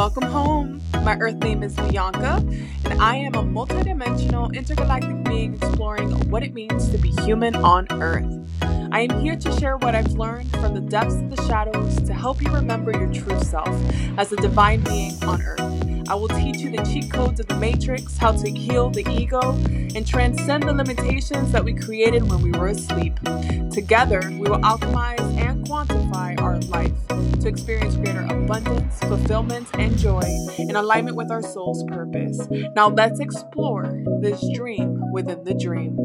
Welcome home. My Earth name is Bianca, and I am a multidimensional intergalactic being exploring what it means to be human on Earth. I am here to share what I've learned from the depths of the shadows to help you remember your true self as a divine being on Earth. I will teach you the cheat codes of the Matrix, how to heal the ego, and transcend the limitations that we created when we were asleep. Together, we will alchemize and quantify our life to experience greater abundance, fulfillment, and joy in alignment with our soul's purpose. Now, let's explore this dream within the dream.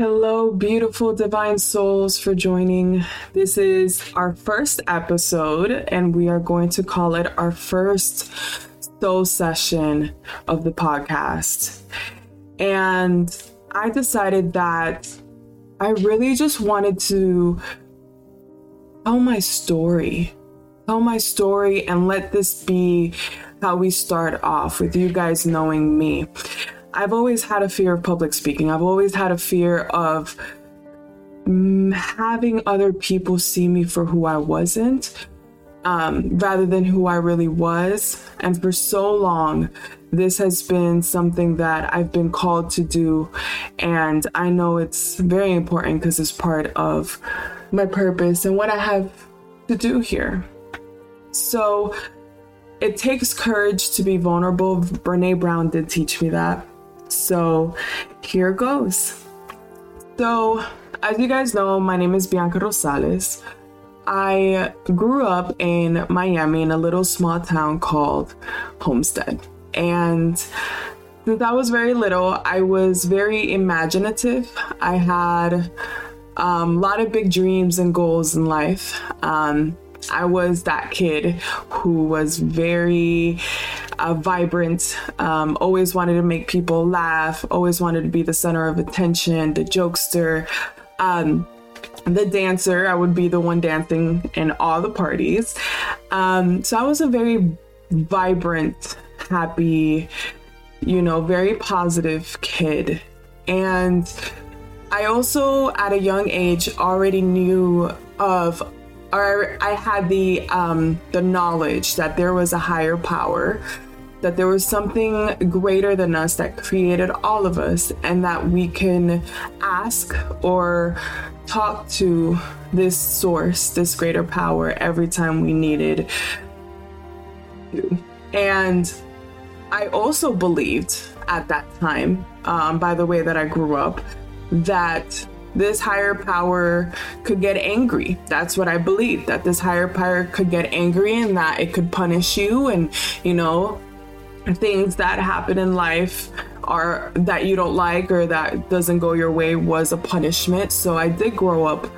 Hello, beautiful divine souls, for joining. This is our first episode, and we are going to call it our first soul session of the podcast. And I decided that I really just wanted to tell my story, tell my story, and let this be how we start off with you guys knowing me. I've always had a fear of public speaking. I've always had a fear of mm, having other people see me for who I wasn't um, rather than who I really was. And for so long, this has been something that I've been called to do. And I know it's very important because it's part of my purpose and what I have to do here. So it takes courage to be vulnerable. Brene Brown did teach me that. So here goes. So, as you guys know, my name is Bianca Rosales. I grew up in Miami in a little small town called Homestead. And since I was very little, I was very imaginative. I had um, a lot of big dreams and goals in life. Um, I was that kid who was very uh, vibrant, um, always wanted to make people laugh, always wanted to be the center of attention, the jokester, um, the dancer. I would be the one dancing in all the parties. Um, so I was a very vibrant, happy, you know, very positive kid. And I also, at a young age, already knew of or I had the um, the knowledge that there was a higher power, that there was something greater than us that created all of us, and that we can ask or talk to this source, this greater power, every time we needed. And I also believed at that time, um, by the way that I grew up, that this higher power could get angry. That's what I believe that this higher power could get angry and that it could punish you and, you know, things that happen in life are that you don't like or that doesn't go your way was a punishment. So I did grow up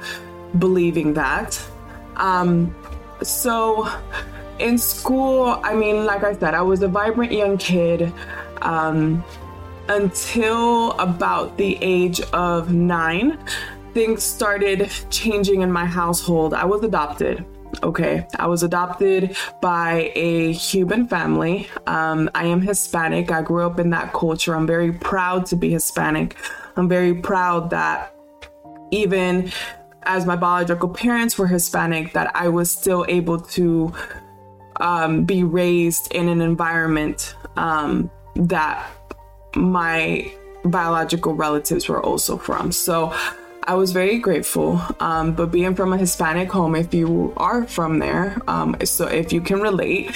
believing that. Um, so in school, I mean, like I said, I was a vibrant young kid. Um, until about the age of nine, things started changing in my household. I was adopted. Okay, I was adopted by a Cuban family. Um, I am Hispanic. I grew up in that culture. I'm very proud to be Hispanic. I'm very proud that even as my biological parents were Hispanic, that I was still able to um, be raised in an environment um, that my biological relatives were also from. So I was very grateful. Um, but being from a Hispanic home, if you are from there, um, so if you can relate,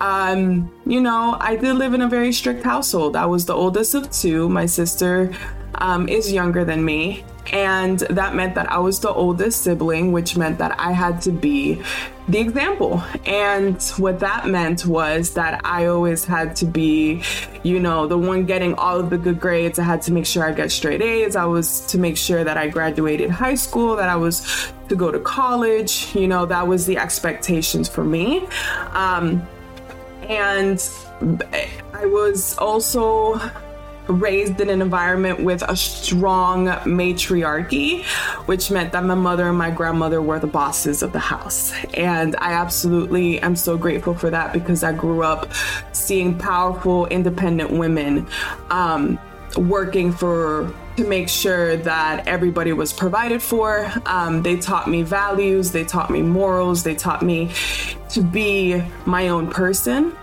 um, you know, I did live in a very strict household. I was the oldest of two. My sister um, is younger than me. And that meant that I was the oldest sibling, which meant that I had to be the example. And what that meant was that I always had to be, you know, the one getting all of the good grades. I had to make sure I got straight A's. I was to make sure that I graduated high school, that I was to go to college. You know, that was the expectations for me. Um, and I was also raised in an environment with a strong matriarchy, which meant that my mother and my grandmother were the bosses of the house. And I absolutely am so grateful for that because I grew up seeing powerful, independent women. Um, working for to make sure that everybody was provided for. Um, they taught me values, they taught me morals, they taught me to be my own person.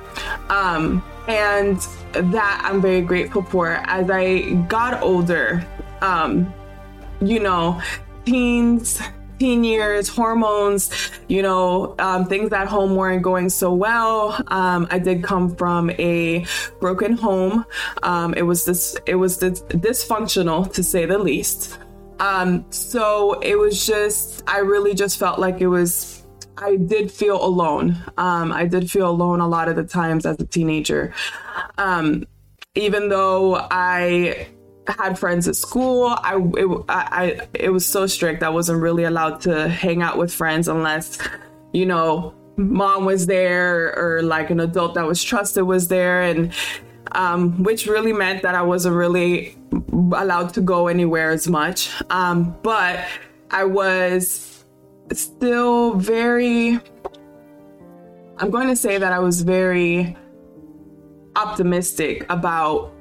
Um, and that I'm very grateful for. As I got older, um, you know, teens, teen years, hormones, you know, um, things at home weren't going so well. Um, I did come from a broken home. Um, it was this, it was this dysfunctional to say the least. Um, so it was just, I really just felt like it was. I did feel alone. Um, I did feel alone a lot of the times as a teenager. Um, even though I had friends at school. I it, I it was so strict. I wasn't really allowed to hang out with friends unless, you know, mom was there or like an adult that was trusted was there, and um, which really meant that I wasn't really allowed to go anywhere as much. Um, but I was still very. I'm going to say that I was very optimistic about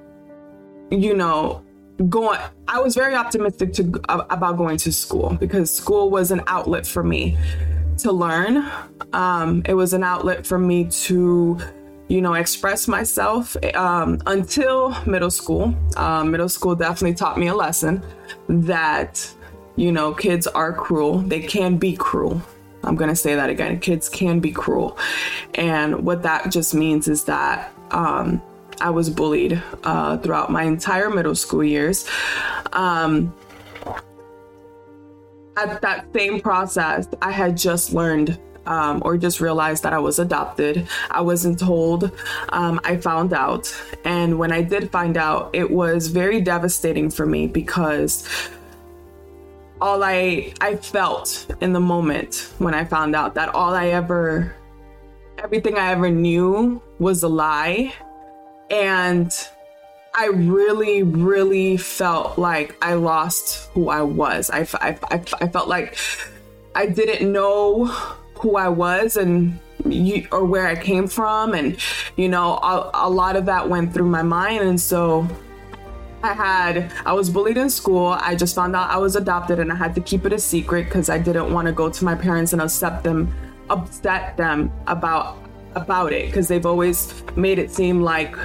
you know going i was very optimistic to about going to school because school was an outlet for me to learn um, it was an outlet for me to you know express myself um, until middle school um, middle school definitely taught me a lesson that you know kids are cruel they can be cruel i'm going to say that again kids can be cruel and what that just means is that um, I was bullied uh, throughout my entire middle school years. Um, at that same process, I had just learned um, or just realized that I was adopted. I wasn't told. Um, I found out. And when I did find out, it was very devastating for me because all I I felt in the moment when I found out that all I ever everything I ever knew was a lie and I really, really felt like I lost who I was. I, I, I, I felt like I didn't know who I was and you, or where I came from. And, you know, a, a lot of that went through my mind. And so I had, I was bullied in school. I just found out I was adopted and I had to keep it a secret because I didn't want to go to my parents and upset them, upset them about about it because they've always made it seem like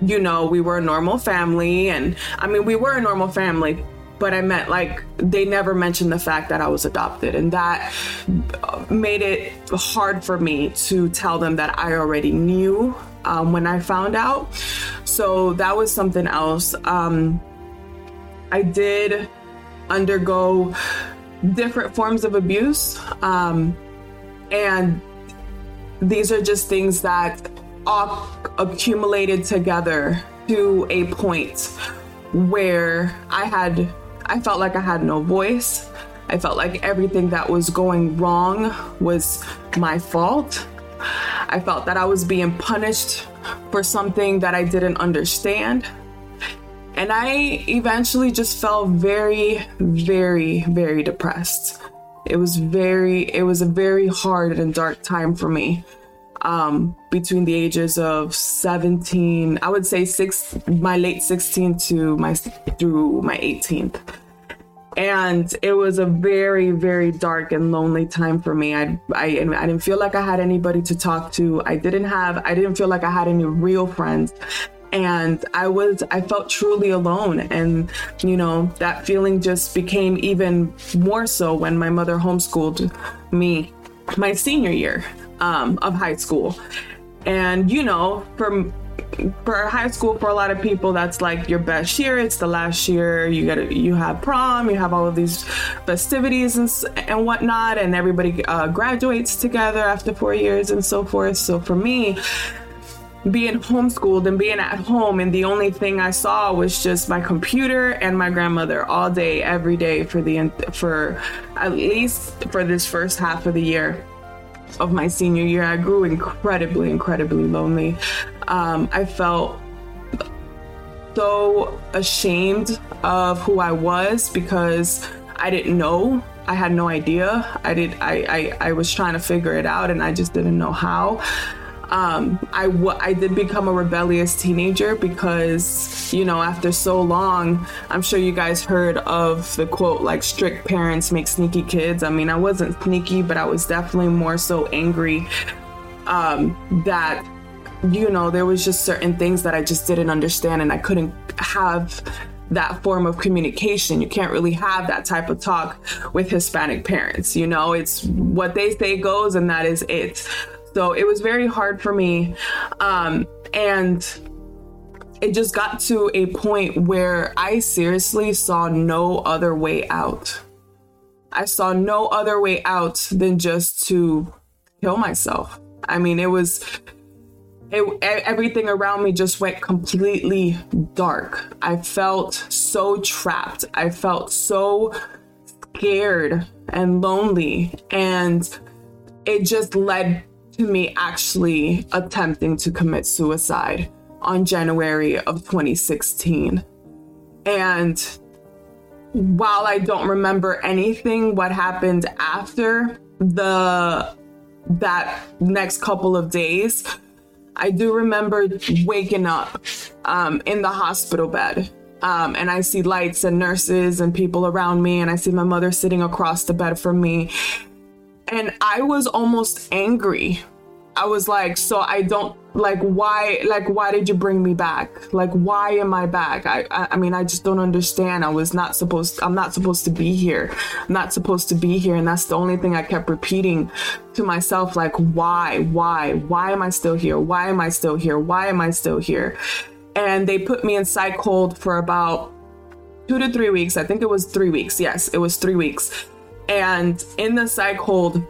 you know we were a normal family and i mean we were a normal family but i meant like they never mentioned the fact that i was adopted and that made it hard for me to tell them that i already knew um, when i found out so that was something else um, i did undergo different forms of abuse um, and these are just things that all accumulated together to a point where I had, I felt like I had no voice. I felt like everything that was going wrong was my fault. I felt that I was being punished for something that I didn't understand. And I eventually just felt very, very, very depressed. It was very, it was a very hard and dark time for me. Um, between the ages of 17, I would say six, my late 16 to my through my 18th. And it was a very, very dark and lonely time for me. I, I, I didn't feel like I had anybody to talk to. I didn't have, I didn't feel like I had any real friends and I was I felt truly alone and you know that feeling just became even more so when my mother homeschooled me my senior year um, of high school and you know for for high school for a lot of people that's like your best year. It's the last year you get you have prom you have all of these festivities and, and whatnot and everybody uh, graduates together after four years and so forth. So for me being homeschooled and being at home and the only thing I saw was just my computer and my grandmother all day every day for the for at least for this first half of the year of my senior year I grew incredibly incredibly lonely. Um, I felt so ashamed of who I was because I didn't know. I had no idea. I did I, I I was trying to figure it out and I just didn't know how Um, I, w- I did become a rebellious teenager because, you know, after so long, I'm sure you guys heard of the quote, like, strict parents make sneaky kids. I mean, I wasn't sneaky, but I was definitely more so angry um, that, you know, there was just certain things that I just didn't understand and I couldn't have that form of communication. You can't really have that type of talk with Hispanic parents. You know, it's what they say goes, and that is it. So it was very hard for me. Um, and it just got to a point where I seriously saw no other way out. I saw no other way out than just to kill myself. I mean, it was it, everything around me just went completely dark. I felt so trapped. I felt so scared and lonely. And it just led to me actually attempting to commit suicide on January of 2016. And while I don't remember anything what happened after the that next couple of days, I do remember waking up um, in the hospital bed. Um, and I see lights and nurses and people around me, and I see my mother sitting across the bed from me. And I was almost angry. I was like, so I don't like why like why did you bring me back? Like why am i back? I, I, I mean i just don't understand. I was not supposed i'm not supposed to be here. I'm not supposed to be here. And that's the only thing i kept repeating to myself like why why why am i still here? Why am i still here? Why am i still here? And they put me in psych hold for about two to three weeks. I think it was three weeks. Yes it was three weeks and in the psych hold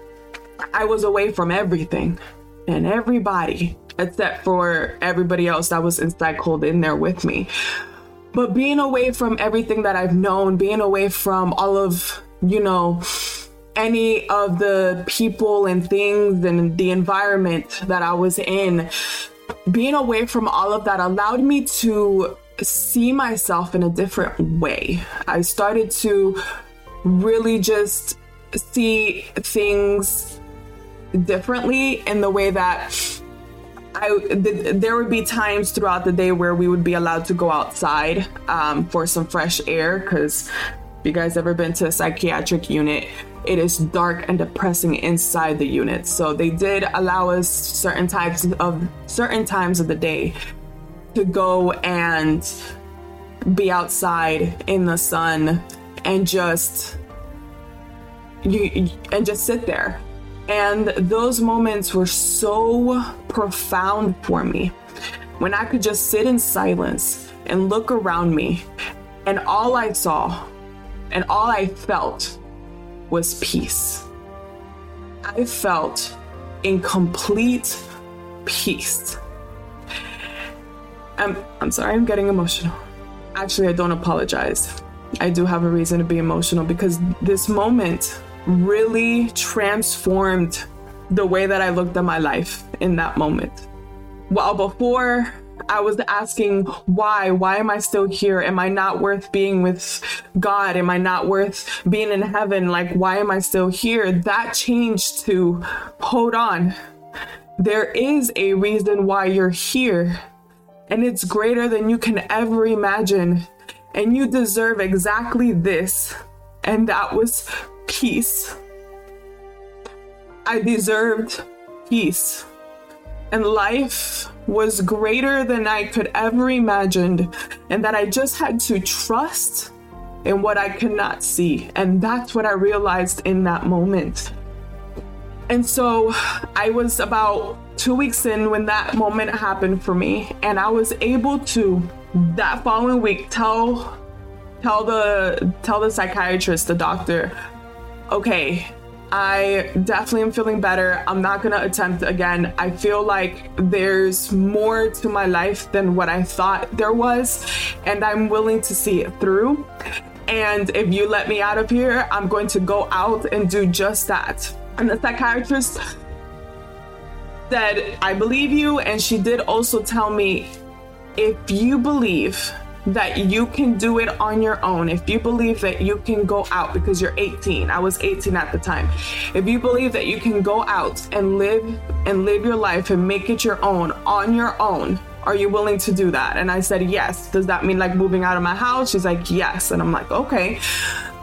i was away from everything and everybody except for everybody else that was in psych hold in there with me. But being away from everything that I've known, being away from all of, you know, any of the people and things and the environment that I was in, being away from all of that allowed me to see myself in a different way. I started to really just see things differently in the way that I th- there would be times throughout the day where we would be allowed to go outside um, for some fresh air because if you guys ever been to a psychiatric unit it is dark and depressing inside the unit. So they did allow us certain types of certain times of the day to go and be outside in the sun and just you and just sit there and those moments were so profound for me when I could just sit in silence and look around me, and all I saw and all I felt was peace. I felt in complete peace. I'm, I'm sorry, I'm getting emotional. Actually, I don't apologize. I do have a reason to be emotional because this moment really transformed the way that I looked at my life in that moment. While before I was asking why, why am I still here? Am I not worth being with God? Am I not worth being in heaven? Like, why am I still here? That changed to hold on. There is a reason why you're here, and it's greater than you can ever imagine. And you deserve exactly this. And that was peace. I deserved peace. And life was greater than I could ever imagined, and that I just had to trust in what I could not see. And that's what I realized in that moment. And so I was about two weeks in when that moment happened for me, and I was able to that following week tell tell the tell the psychiatrist, the doctor, okay, I definitely am feeling better. I'm not gonna attempt again. I feel like there's more to my life than what I thought there was, and I'm willing to see it through. And if you let me out of here, I'm going to go out and do just that. And the psychiatrist said, I believe you. And she did also tell me if you believe that you can do it on your own, if you believe that you can go out because you're 18, I was 18 at the time. If you believe that you can go out and live and live your life and make it your own on your own, are you willing to do that? And I said, yes. Does that mean like moving out of my house? She's like, yes. And I'm like, okay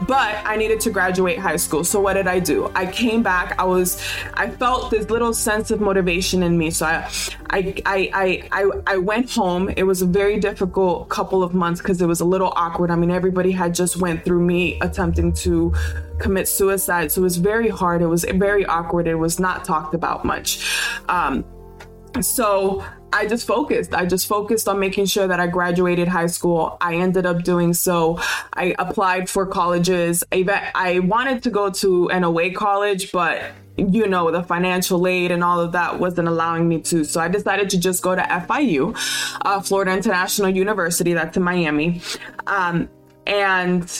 but I needed to graduate high school. So what did I do? I came back. I was, I felt this little sense of motivation in me. So I, I, I, I, I went home. It was a very difficult couple of months because it was a little awkward. I mean, everybody had just went through me attempting to commit suicide. So it was very hard. It was very awkward. It was not talked about much. Um, so I just focused. I just focused on making sure that I graduated high school. I ended up doing so. I applied for colleges. I, wanted to go to an away college, but you know, the financial aid and all of that wasn't allowing me to. So I decided to just go to FIU, uh, Florida International University, that's in Miami. Um, and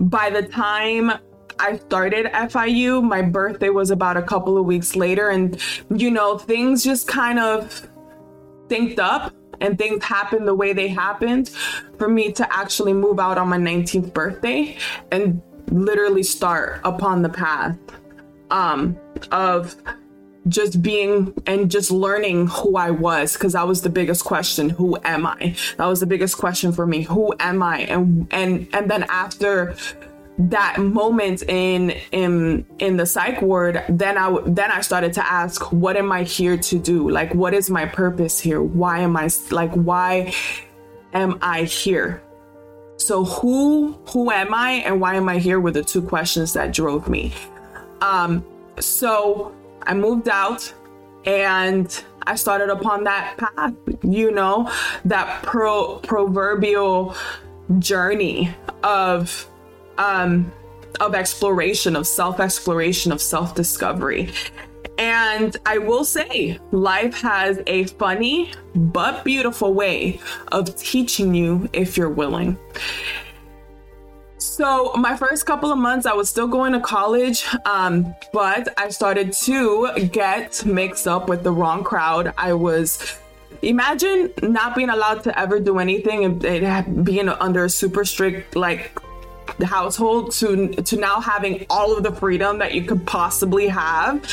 by the time I started FIU, my birthday was about a couple of weeks later. And, you know, things just kind of synced up and things happened the way they happened for me to actually move out on my 19th birthday and literally start upon the path um, of just being and just learning who I was because that was the biggest question who am I? That was the biggest question for me who am I? And and and then after that moment in in in the psych ward then i then i started to ask what am i here to do? Like what is my purpose here? Why am i like why am i here? So who who am i and why am i here were the two questions that drove me. Um so i moved out and i started upon that path you know that pro proverbial journey of um, of exploration, of self exploration, of self discovery. And I will say, life has a funny but beautiful way of teaching you if you're willing. So, my first couple of months, I was still going to college, um, but I started to get mixed up with the wrong crowd. I was imagine not being allowed to ever do anything and being under a super strict like household to to now having all of the freedom that you could possibly have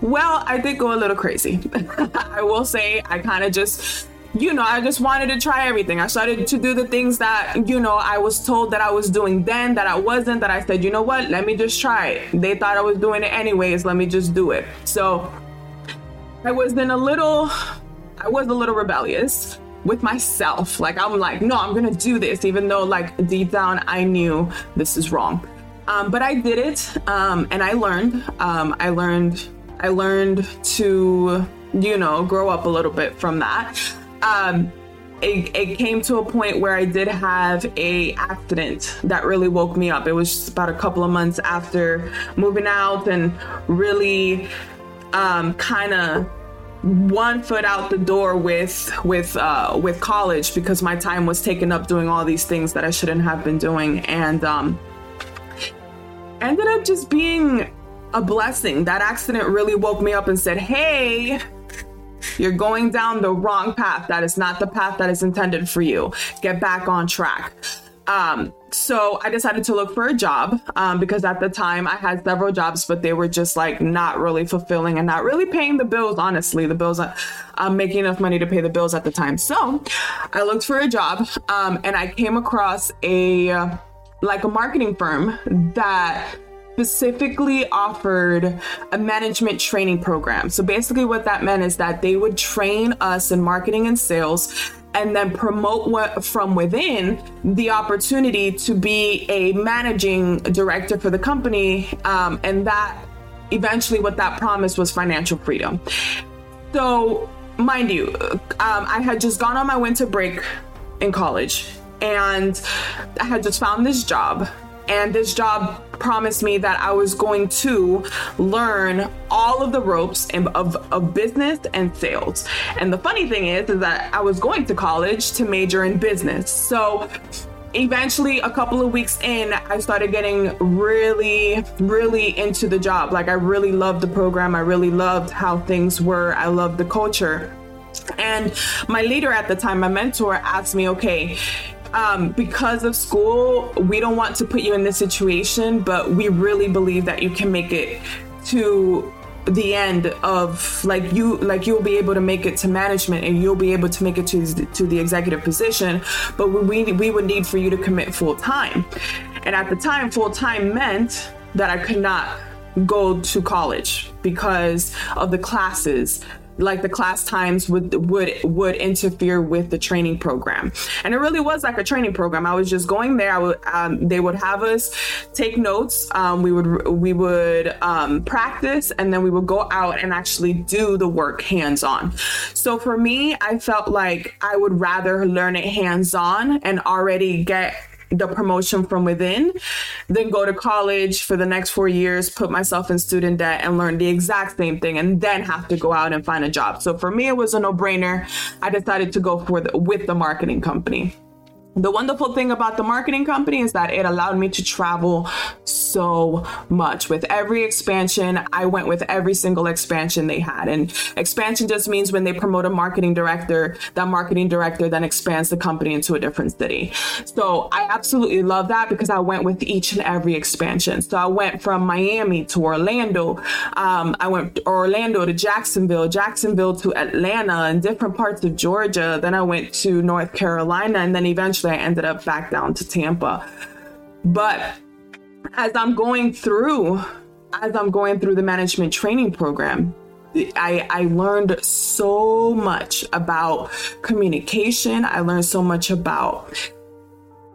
well i did go a little crazy i will say i kind of just you know, I just wanted to try everything. I started to do the things that, you know, I was told that I was doing then, that I wasn't, that I said, you know what, let me just try it. They thought I was doing it anyways, let me just do it. So I was then a little, I was a little rebellious with myself. Like I'm like, no, I'm gonna do this, even though like deep down I knew this is wrong. Um, but I did it, um, and I learned. Um, I learned. I learned to, you know, grow up a little bit from that. Um, it, it, came to a point where I did have a accident that really woke me up. It was just about a couple of months after moving out and really um, kind of one foot out the door with with uh, with college because my time was taken up doing all these things that I shouldn't have been doing, and um, ended up just being a blessing. That accident really woke me up and said, "Hey." You're going down the wrong path. That is not the path that is intended for you. Get back on track. Um, so I decided to look for a job um, because at the time I had several jobs, but they were just like not really fulfilling and not really paying the bills. Honestly, the bills uh, I'm making enough money to pay the bills at the time. So I looked for a job um, and I came across a like a marketing firm that specifically offered a management training program. So basically, what that meant is that they would train us in marketing and sales and then promote what from within the opportunity to be a managing director for the company um, and that eventually what that promised was financial freedom. So mind you um, i had just gone on my winter break in college and i had just found this job and this job promised me that I was going to learn all of the ropes of, of business and sales. And the funny thing is, is that I was going to college to major in business. So eventually a couple of weeks in i started getting really really into the job like i really loved the program i really loved how things were i loved the culture and my leader at the time my mentor asked me okay um, because of school, we don't want to put you in this situation, but we really believe that you can make it to the end of like you like you'll be able to make it to management and you'll be able to make it to to the executive position but we we would need for you to commit full time. And at the time full time meant that I could not go to college because of the classes like the class times would would would interfere with the training program. And it really was like a training program. I was just going there. I would um, they would have us take notes. Um, we would we would um, practice and then we would go out and actually do the work hands on so for me i felt like i would rather learn it hands on and already get the promotion from within then go to college for the next four years, put myself in student debt and learn the exact same thing and then have to go out and find a job. So for me, it was a no brainer. I decided to go for the, with the marketing company. The wonderful thing about the marketing company is that it allowed me to travel so much. With every expansion, I went with every single expansion they had. And expansion just means when they promote a marketing director, that marketing director then expands the company into a different city. So I absolutely love that because I went with each and every expansion. So I went from Miami to Orlando. Um, I went Orlando to Jacksonville, Jacksonville to Atlanta, and different parts of Georgia. Then I went to North Carolina and then eventually I ended up back down to Tampa. But as I'm going through, as I'm going through the management training program, I, I learned so much about communication. I learned so much about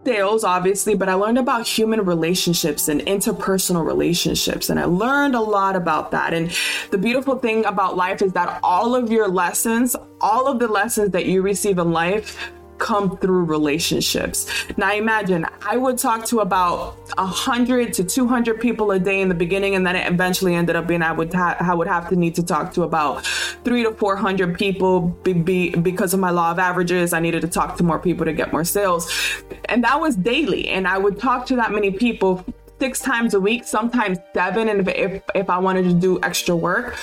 sales, obviously, but I learned about human relationships and interpersonal relationships. And I learned a lot about that. And the beautiful thing about life is that all of your lessons, all of the lessons that you receive in life, come through relationships. Now imagine I would talk to about a hundred to two hundred people a day in the beginning, and then it eventually ended up being I would ha- I would have to need to talk to about three to four hundred people be- be- because of my law of averages. I needed to talk to more people to get more sales, and that was daily. And I would talk to that many people six times a week, sometimes seven, and if if, if I wanted to do extra work.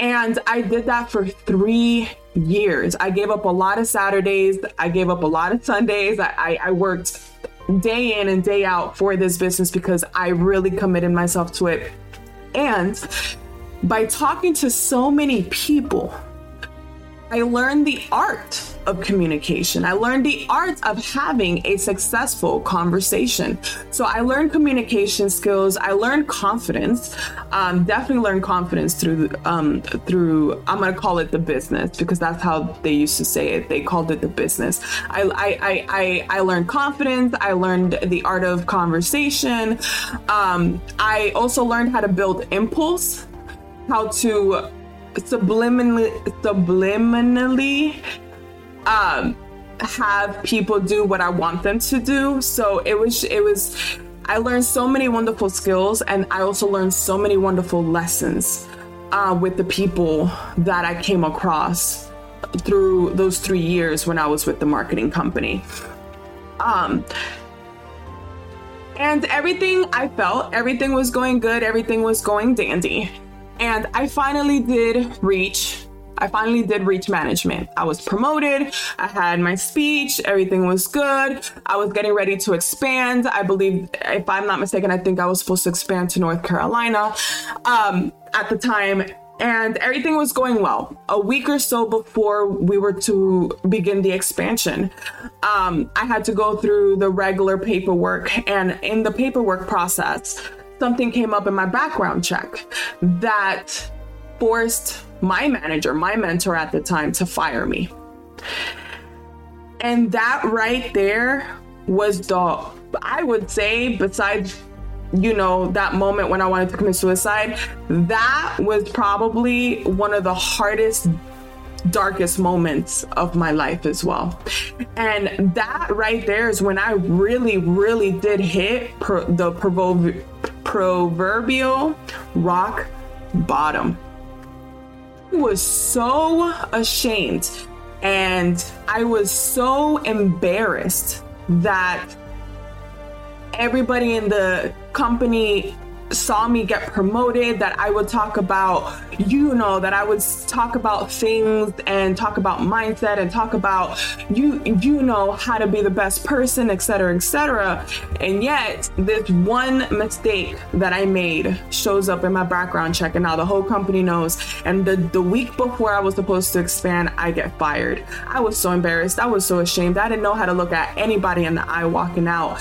And I did that for three years. I gave up a lot of Saturdays. I gave up a lot of Sundays. I, I, I worked day in and day out for this business because I really committed myself to it. And by talking to so many people, I learned the art of communication. I learned the art of having a successful conversation. So I learned communication skills. I learned confidence. Um, definitely learned confidence through um, through I'm gonna call it the business because that's how they used to say it. They called it the business. I I I I, learned confidence. I learned the art of conversation. Um, I also learned how to build impulse, how to subliminally subliminally um, have people do what I want them to do. So it was it was I learned so many wonderful skills and I also learned so many wonderful lessons uh, with the people that I came across through those three years when I was with the marketing company. Um, and everything I felt, everything was going good, everything was going dandy. And I finally did reach I finally did reach management. I was promoted, I had my speech, everything was good. I was getting ready to expand. I believe, if I'm not mistaken, I think I was supposed to expand to North Carolina um, at the time. And everything was going well. A week or so before we were to begin the expansion, um, I had to go through the regular paperwork. And in the paperwork process, something came up in my background check that forced my manager, my mentor at the time, to fire me. And that right there was the, I would say, besides, you know, that moment when I wanted to commit suicide, that was probably one of the hardest darkest moments of my life as well. And that right there is when I really, really did hit per- the proverbial rock bottom. I was so ashamed and I was so embarrassed that everybody in the company saw me get promoted that I would talk about, you know, that I would talk about things and talk about mindset and talk about you you know how to be the best person, etc., etc. And yet, this one mistake that I made shows up in my background check, and now the whole company knows. And the, the week before I was supposed to expand, I get fired. I was so embarrassed. I was so ashamed. I didn't know how to look at anybody in the eye walking out.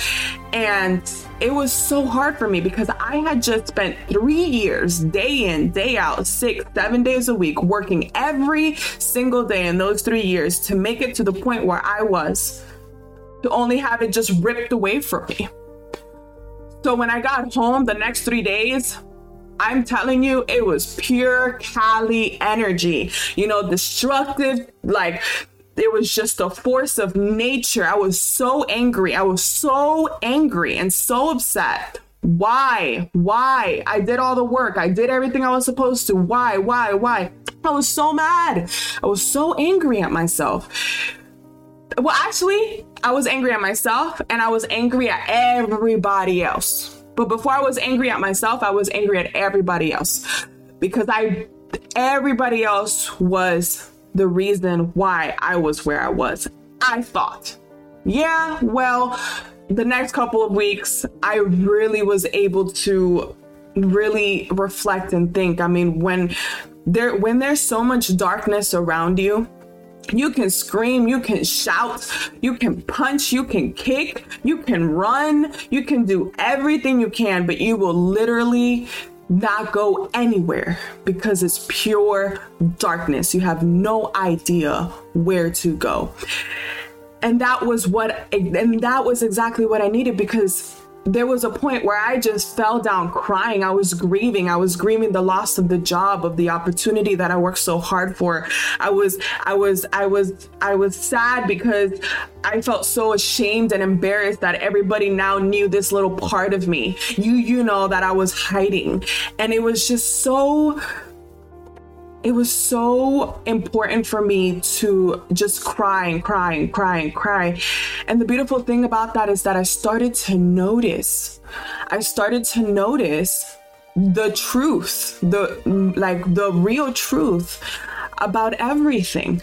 And it was so hard for me because I had just spent three years, day in, day out, six, seven days a week, working every single day in those three years to make it to the point where I was, to only have it just ripped away from me. So when I got home the next three days, I'm telling you, it was pure Kali energy, you know, destructive, like it was just a force of nature. I was so angry. I was so angry and so upset. Why? Why? I did all the work. I did everything I was supposed to. Why? Why? Why? I was so mad. I was so angry at myself. Well, actually, I was angry at myself and I was angry at everybody else. But before I was angry at myself, I was angry at everybody else because I everybody else was the reason why I was where I was. I thought, yeah, well, the next couple of weeks, I really was able to really reflect and think. I mean, when there when there's so much darkness around you, you can scream, you can shout, you can punch, you can kick, you can run, you can do everything you can, but you will literally not go anywhere because it's pure darkness. You have no idea where to go. And that was what, and that was exactly what I needed because there was a point where I just fell down crying. I was grieving. I was grieving the loss of the job, of the opportunity that I worked so hard for. I was, I was, I was, I was sad because I felt so ashamed and embarrassed that everybody now knew this little part of me. You, you know, that I was hiding. And it was just so it was so important for me to just cry and cry and cry and cry. And the beautiful thing about that is that I started to notice, I started to notice the truth, the like the real truth about everything.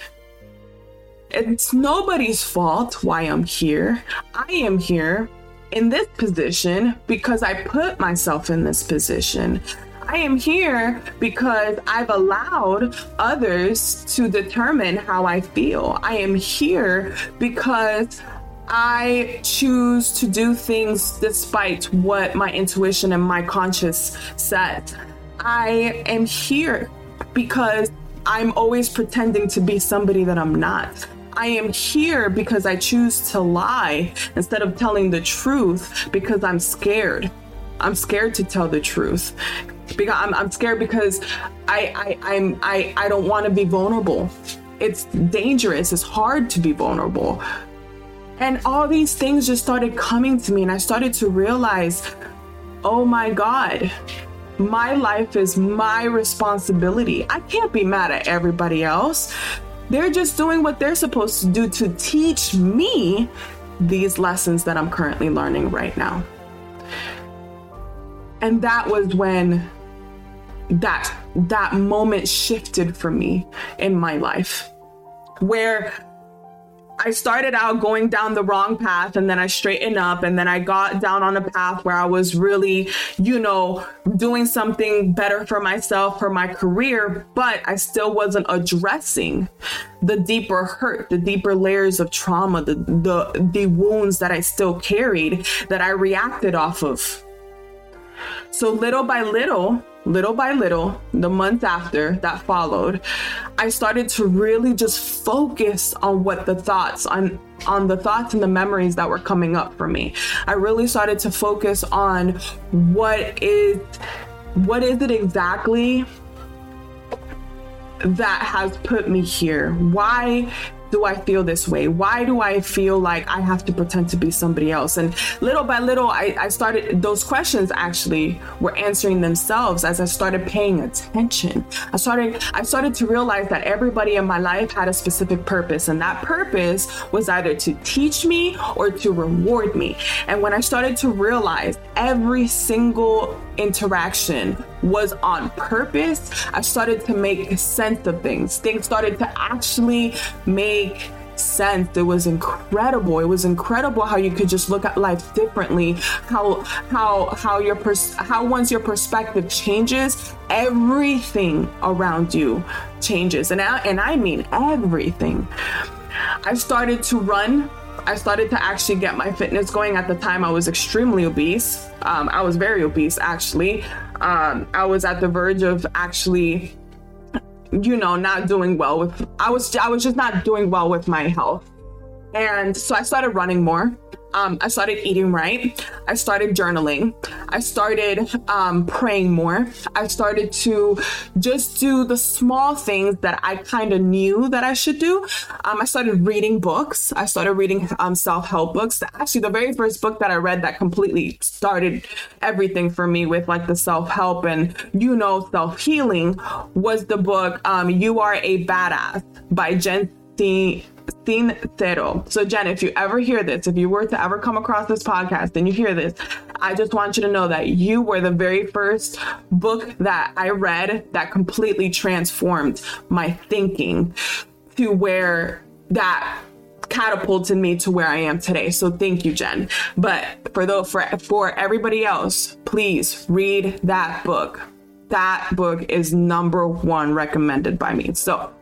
It's nobody's fault why I'm here. I am here in this position because I put myself in this position. I am here because I've allowed others to determine how I feel. I am here because I choose to do things despite what my intuition and my conscience said. I am here because I'm always pretending to be somebody that I'm not. I am here because I choose to lie instead of telling the truth because I'm scared. I'm scared to tell the truth because I'm, I'm scared because I, I I'm I, I don't want to be vulnerable. It's dangerous. It's hard to be vulnerable. And all these things just started coming to me, and I started to realize, oh my God, my life is my responsibility. I can't be mad at everybody else. They're just doing what they're supposed to do to teach me these lessons that I'm currently learning right now. And that was when that that moment shifted for me in my life where I started out going down the wrong path and then I straightened up and then I got down on a path where I was really, you know, doing something better for myself, for my career, but I still wasn't addressing the deeper hurt, the deeper layers of trauma, the the the wounds that I still carried that I reacted off of. So little by little, little by little, the month after that followed, I started to really just focus on what the thoughts on on the thoughts and the memories that were coming up for me. I really started to focus on what is what is it exactly that has put me here? Why do I feel this way? Why do I feel like I have to pretend to be somebody else? And little by little, I, I started, those questions actually were answering themselves as I started paying attention. I started, I started to realize that everybody in my life had a specific purpose, and that purpose was either to teach me or to reward me. And when I started to realize every single interaction was on purpose. I started to make sense of things. Things started to actually make sense. It was incredible. It was incredible how you could just look at life differently. How how how your pers- how once your perspective changes, everything around you changes. And I, and I mean everything. I started to run. I started to actually get my fitness going. At the time, I was extremely obese. Um, I was very obese, actually. Um, I was at the verge of actually you know, not doing well with I was I was just not doing well with my health. And so I started running more. Um, I started eating right. I started journaling. I started um, praying more. I started to just do the small things that I kind of knew that I should do. Um, I started reading books. I started reading um, self help books. Actually, the very first book that I read that completely started everything for me with like the self help and, you know, self healing was the book um, You Are a Badass by Jen Sincero. So, Jen, if you ever hear this, if you were to ever come across this podcast and you hear this, I just want you to know that you were the very first book that I read that completely transformed my thinking to where that catapulted me to where I am today. So thank you, Jen. But for the for for everybody else, please read that book. That book is number one recommended by me. So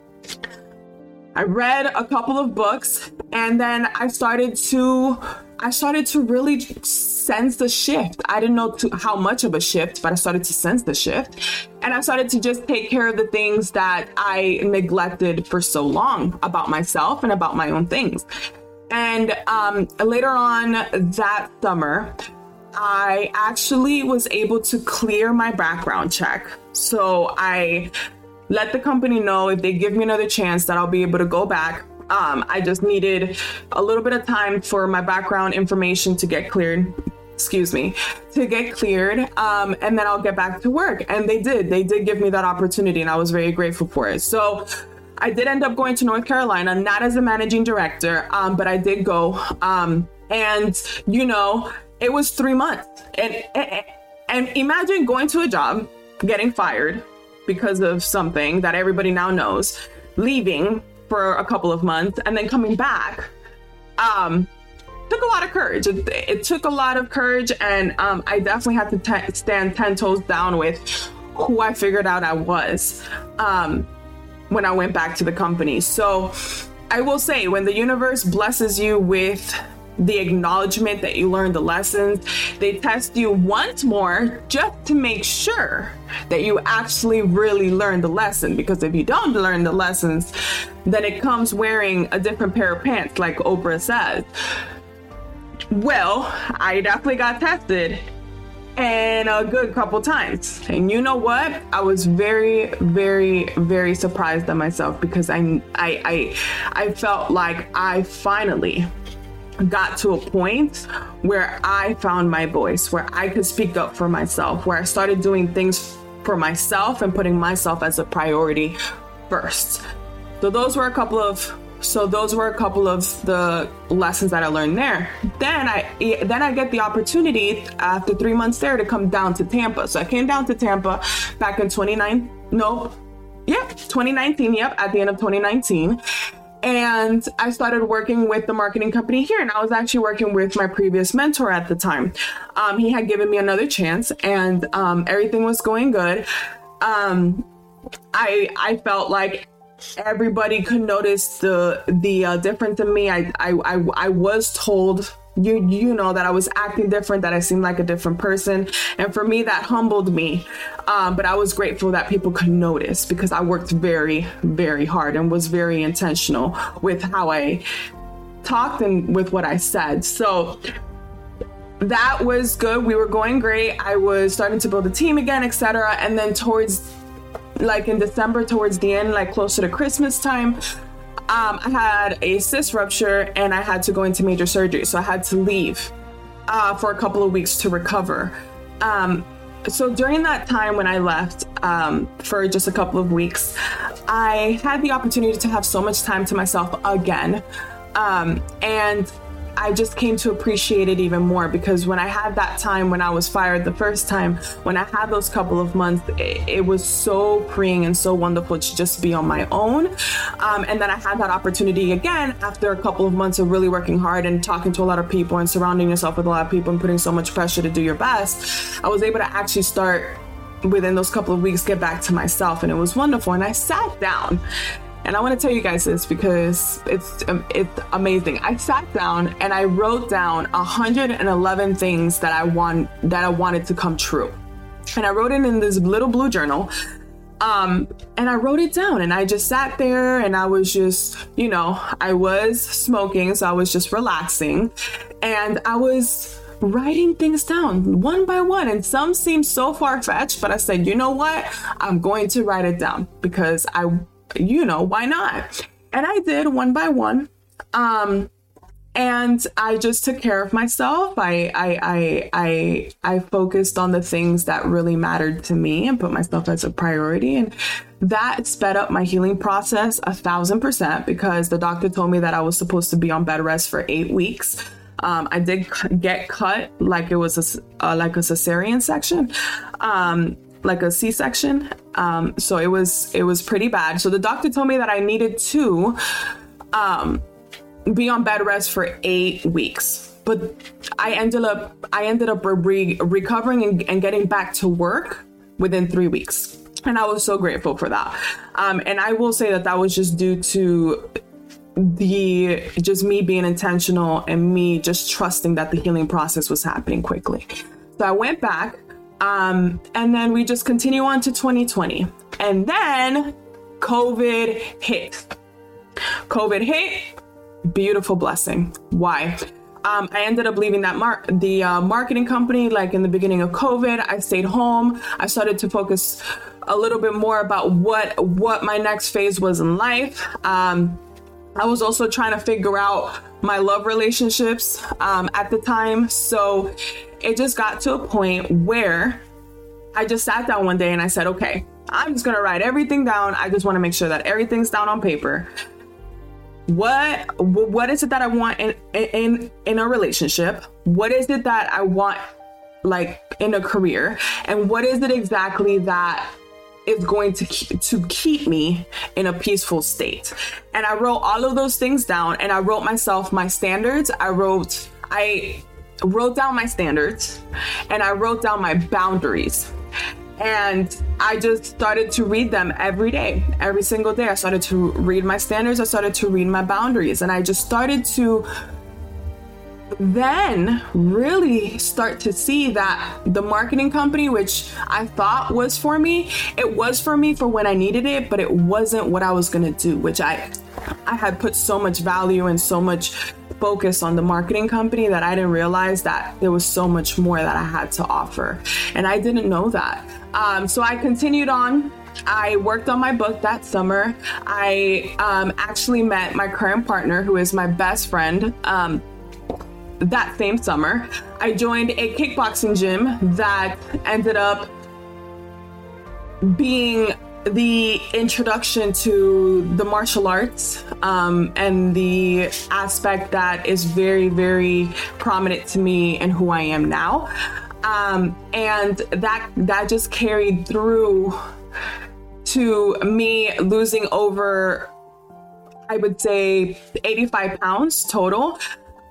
I read a couple of books and then I started to I started to really sense the shift. I didn't know to, how much of a shift, but I started to sense the shift. And I started to just take care of the things that I neglected for so long about myself and about my own things. And um, later on that summer, I actually was able to clear my background check. So I let the company know if they give me another chance that I'll be able to go back. Um, I just needed a little bit of time for my background information to get cleared. Excuse me, to get cleared, um, and then I'll get back to work. And they did. They did give me that opportunity, and I was very grateful for it. So I did end up going to North Carolina, not as a managing director, um, but I did go. Um, and you know, it was three months, and, and and imagine going to a job, getting fired, because of something that everybody now knows, leaving for a couple of months and then coming back. Um, took a lot of courage. It, it took a lot of courage, and um, I definitely had to t- stand 10 toes down with who I figured out I was um, when I went back to the company. So I will say, when the universe blesses you with the acknowledgement that you learned the lessons. They test you once more just to make sure that you actually really learned the lesson. Because if you don't learn the lessons, then it comes wearing a different pair of pants, like Oprah says. Well, I definitely got tested and a good couple times. And you know what? I was very, very, very surprised at myself because I, I, I, I felt like I finally got to a point where I found my voice, where I could speak up for myself, where I started doing things for myself and putting myself as a priority first. So those were a couple of so those were a couple of the lessons that I learned there. Then I then I get the opportunity after 3 months there to come down to Tampa. So I came down to Tampa back in 29 nope. yeah, 2019, yep, at the end of 2019 and I started working with the marketing company here. And I was actually working with my previous mentor at the time. Um, he had given me another chance, and um, everything was going good. Um, I I felt like everybody could notice the the uh, difference in me. I, I I I was told you you know that I was acting different, that I seemed like a different person, and for me that humbled me. Um, but I was grateful that people could notice because I worked very very hard and was very intentional with how I talked and with what I said. So that was good. We were going great. I was starting to build a team again, etc. And then towards like in December, towards the end, like closer to Christmas time, um, I had a cyst rupture and I had to go into major surgery. So I had to leave uh, for a couple of weeks to recover. Um, so during that time when I left um, for just a couple of weeks, I had the opportunity to have so much time to myself again. Um, and I just came to appreciate it even more because when I had that time when I was fired the first time, when I had those couple of months, it, it was so freeing and so wonderful to just be on my own. Um, and then I had that opportunity again after a couple of months of really working hard and talking to a lot of people and surrounding yourself with a lot of people and putting so much pressure to do your best. I was able to actually start within those couple of weeks get back to myself and it was wonderful and i sat down and I want to tell you guys this because it's um, it's amazing. I sat down and I wrote down 111 things that I want that I wanted to come true. And I wrote it in this little blue journal. Um, and I wrote it down and I just sat there and I was just, you know, I was smoking, so I was just relaxing. And I was writing things down one by one. And some seemed so far fetched, but I said, you know what? I'm going to write it down because I you know, why not? And I did one by one. Um, and I just took care of myself. I, I I I I focused on the things that really mattered to me and put myself as a priority. And that sped up my healing process a thousand percent because the doctor told me that I was supposed to be on bed rest for eight weeks. Um, I did get cut like it was a, uh, like a cesarean section. Um, like a C-section. Um, so it was it was pretty bad. So the doctor told me that I needed to um, be on bed rest for eight weeks. But I ended up I ended up re- recovering and, and, getting back to work within three weeks, and I was so grateful for that. Um, and I will say that that was just due to the just me being intentional and me just trusting that the healing process was happening quickly. So I went back um, and then we just continue on to 2020. And then COVID hit. COVID hit, beautiful blessing. Why? Um, I ended up leaving that mar- the uh, marketing company like in the beginning of COVID. I stayed home. I started to focus a little bit more about what what my next phase was in life. Um, I was also trying to figure out my love relationships um, at the time. So it just got to a point where I just sat down one day and I said, okay, I'm just gonna write everything down. I just want to make sure that everything's down on paper. What what is it that I want in in in a relationship? What is it that I want like in a career? And what is it exactly that is going to keep, to keep me in a peaceful state? And I wrote all of those things down and I wrote myself my standards. I wrote I wrote down my standards and I wrote down my boundaries. And I just started to read them every day, every single day. I started to read my standards, I started to read my boundaries, and I just started to then really start to see that the marketing company, which I thought was for me, it was for me for when I needed it, but it wasn't what I was gonna do, which I I had put so much value and so much focus on the marketing company that I didn't realize that there was so much more that I had to offer. And I didn't know that. Um, so I continued on. I worked on my book that summer. I um, actually met my current partner, who is my best friend. Um, that same summer, I joined a kickboxing gym that ended up being the introduction to the martial arts um, and the aspect that is very, very prominent to me and who I am now. Um, and that that just carried through to me losing over, I would say, 85 pounds total.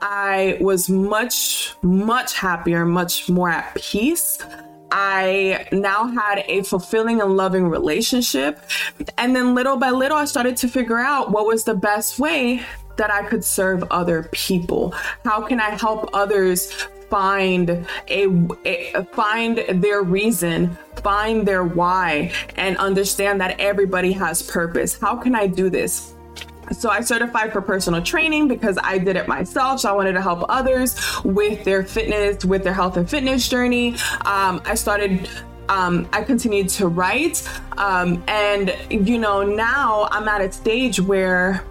I was much, much happier, much more at peace. I now had a fulfilling and loving relationship. And then little by little, I started to figure out what was the best way that I could serve other people. How can I help others find a, a, find their reason, find their why and understand that everybody has purpose. How can I do this? So I certified for personal training because I did it myself. So I wanted to help others with their fitness, with their health and fitness journey. Um, I started um, I continued to write. Um, and, you know, now I'm at a stage where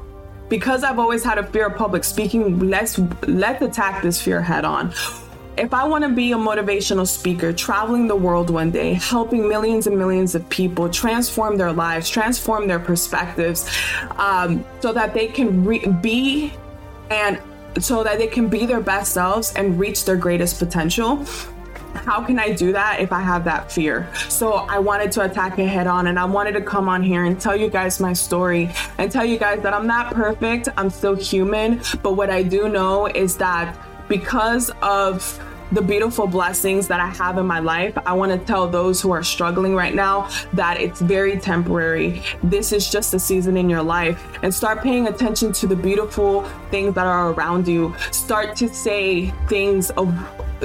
because I've always had a fear of public speaking, let's let's attack this fear head on if I want to be a motivational speaker, traveling the world one day, helping millions and millions of people transform their lives, transform their perspectives, um, so that they can re- be and so that they can be their best selves and reach their greatest potential how can I do that if I have that fear? So I wanted to attack it head on and I wanted to come on here and tell you guys my story and tell you guys that I'm not perfect, I'm still human, but what I do know is that because of the beautiful blessings that I have in my life, I want to tell those who are struggling right now that it's very temporary. This is just a season in your life. And start paying attention to the beautiful things that are around you. Start to say things of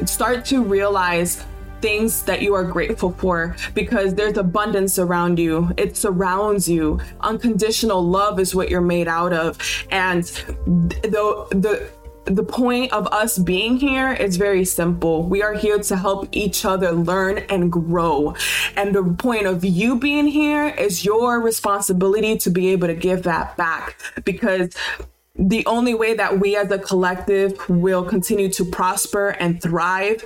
start to realize things that you are grateful for because there's abundance around you. It surrounds you. Unconditional love is what you're made out of. And the the the point of us being here is very simple. We are here to help each other learn and grow. And the point of you being here is your responsibility to be able to give that back because the only way that we as a collective will continue to prosper and thrive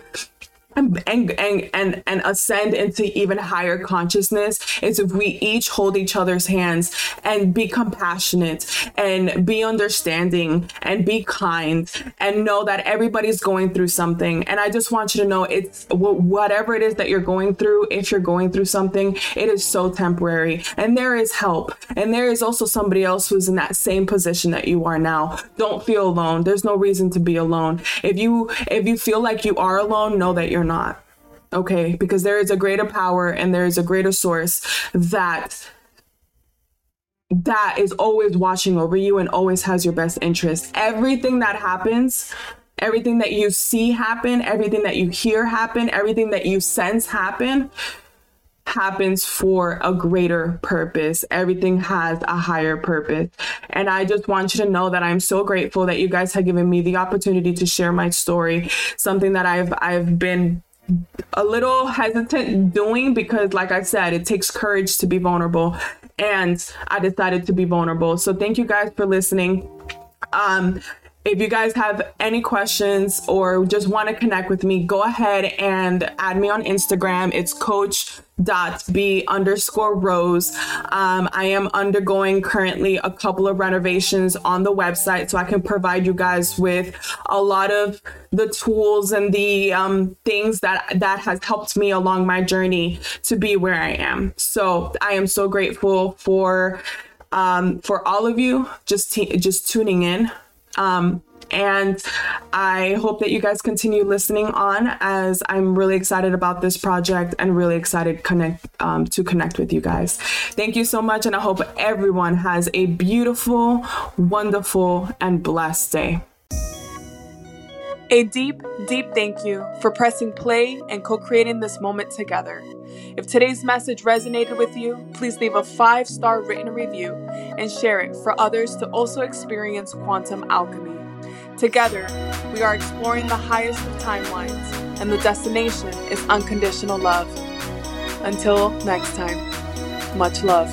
and, and and and ascend into even higher consciousness is if we each hold each other's hands and be compassionate and be understanding and be kind and know that everybody's going through something. And i just want you to know it's whatever it is that you're going through if you're going through something it is so temporary. And there is help. And there is also somebody else who's in that same position that you are now. Don't feel alone. There's no reason to be alone. If you if you feel like you are alone know that you're not. Okay, because there is a greater power and there is a greater source that that is always watching over you and always has your best interest. Everything that happens, everything that you see happen, everything that you hear happen, everything that you sense happen happens for a greater purpose. Everything has a higher purpose. And I just want you to know that I'm so grateful that you guys have given me the opportunity to share my story, something that I've I've been a little hesitant doing because like I said, it takes courage to be vulnerable and I decided to be vulnerable. So thank you guys for listening. Um if you guys have any questions or just want to connect with me, go ahead and add me on Instagram. It's coach dot b underscore rose um, i am undergoing currently a couple of renovations on the website so i can provide you guys with a lot of the tools and the um, things that that has helped me along my journey to be where i am. So i am so grateful for um, for all of you just t- just tuning in um, and I hope that you guys continue listening on as I'm really excited about this project and really excited connect um, to connect with you guys. Thank you so much, and I hope everyone has a beautiful, wonderful, and blessed day. A deep, deep thank you for pressing play and co creating this moment together. If today's message resonated with you, please leave a five star written review and share it for others to also experience quantum alchemy. Together, we are exploring the highest of timelines, and the destination is unconditional love. Until next time, much love.